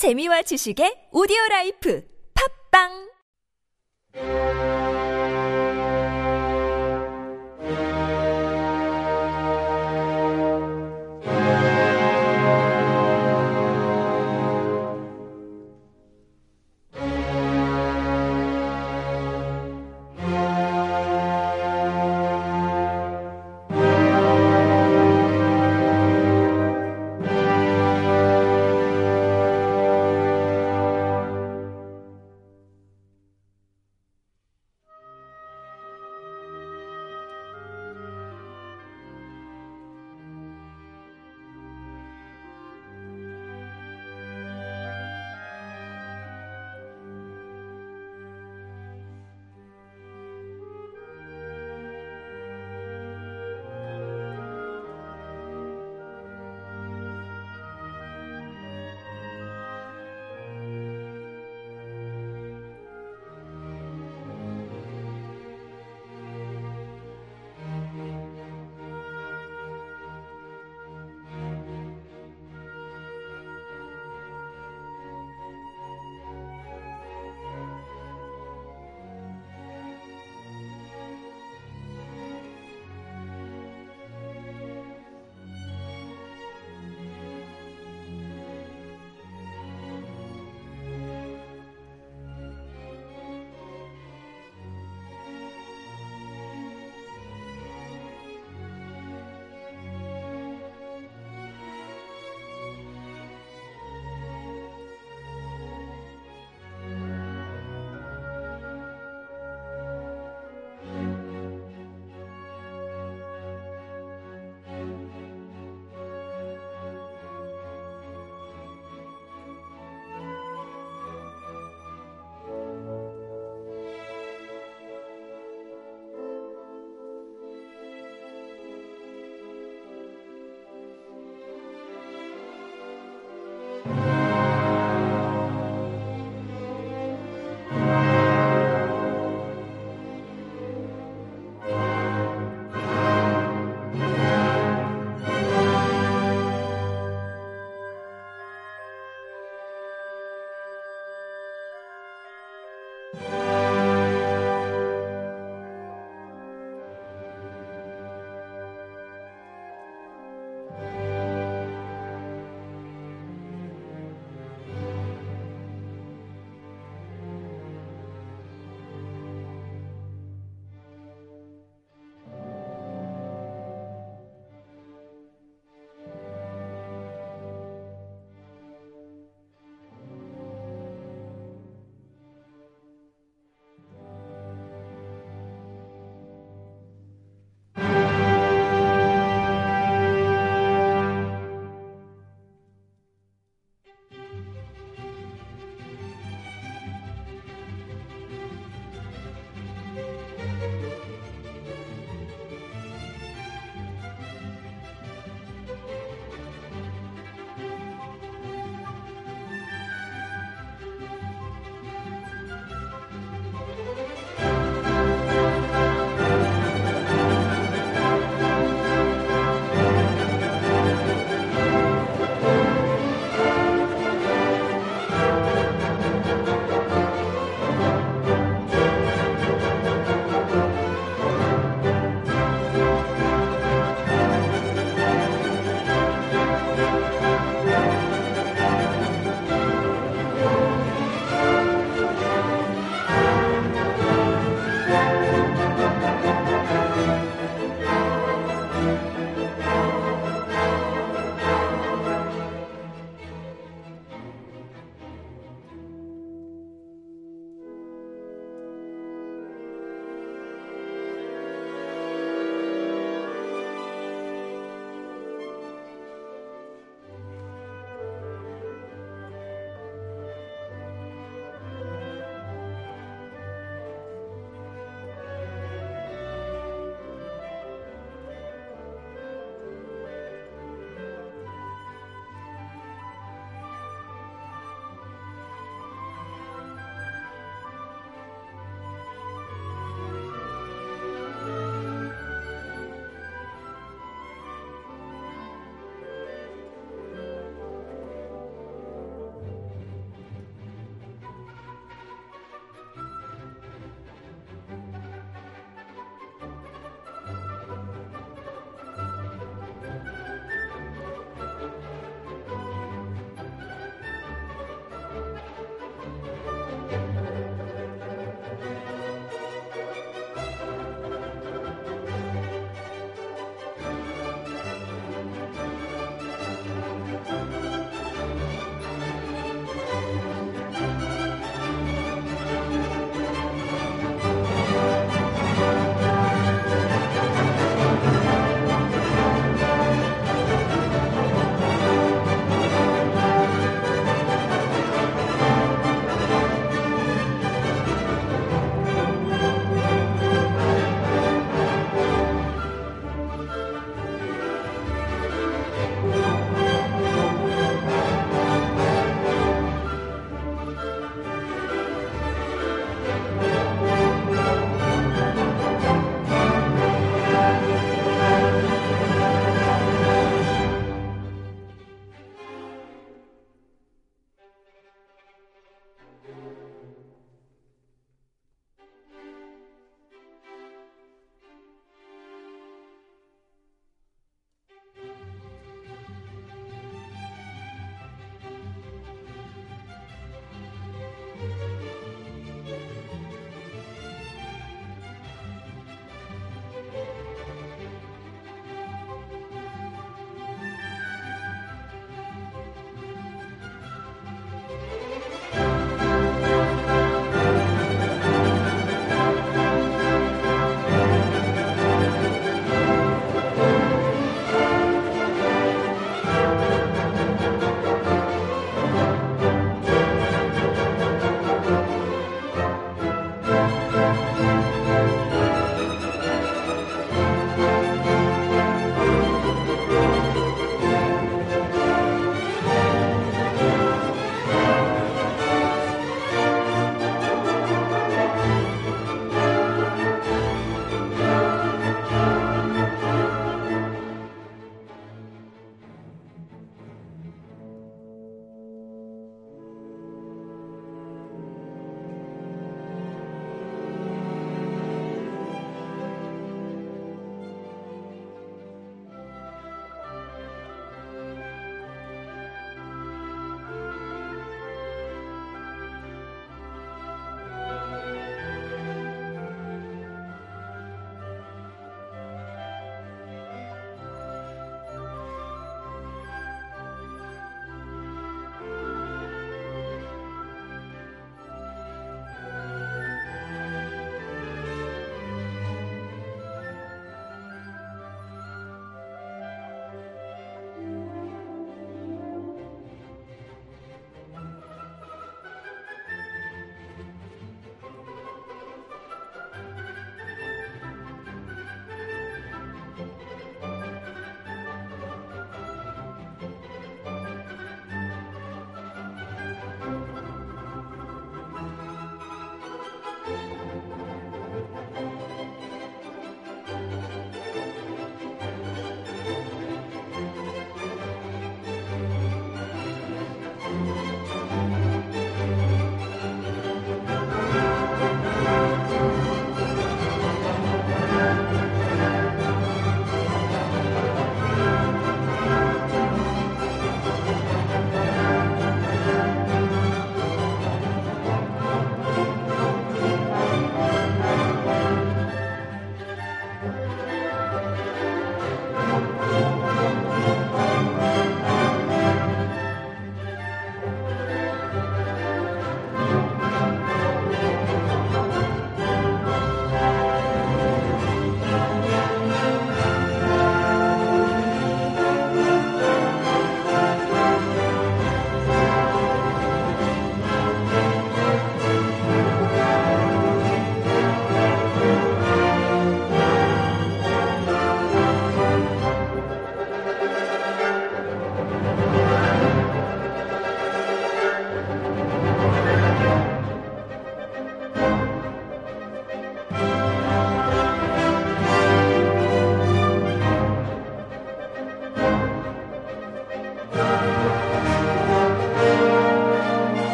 재미와 지식의 오디오 라이프. 팝빵!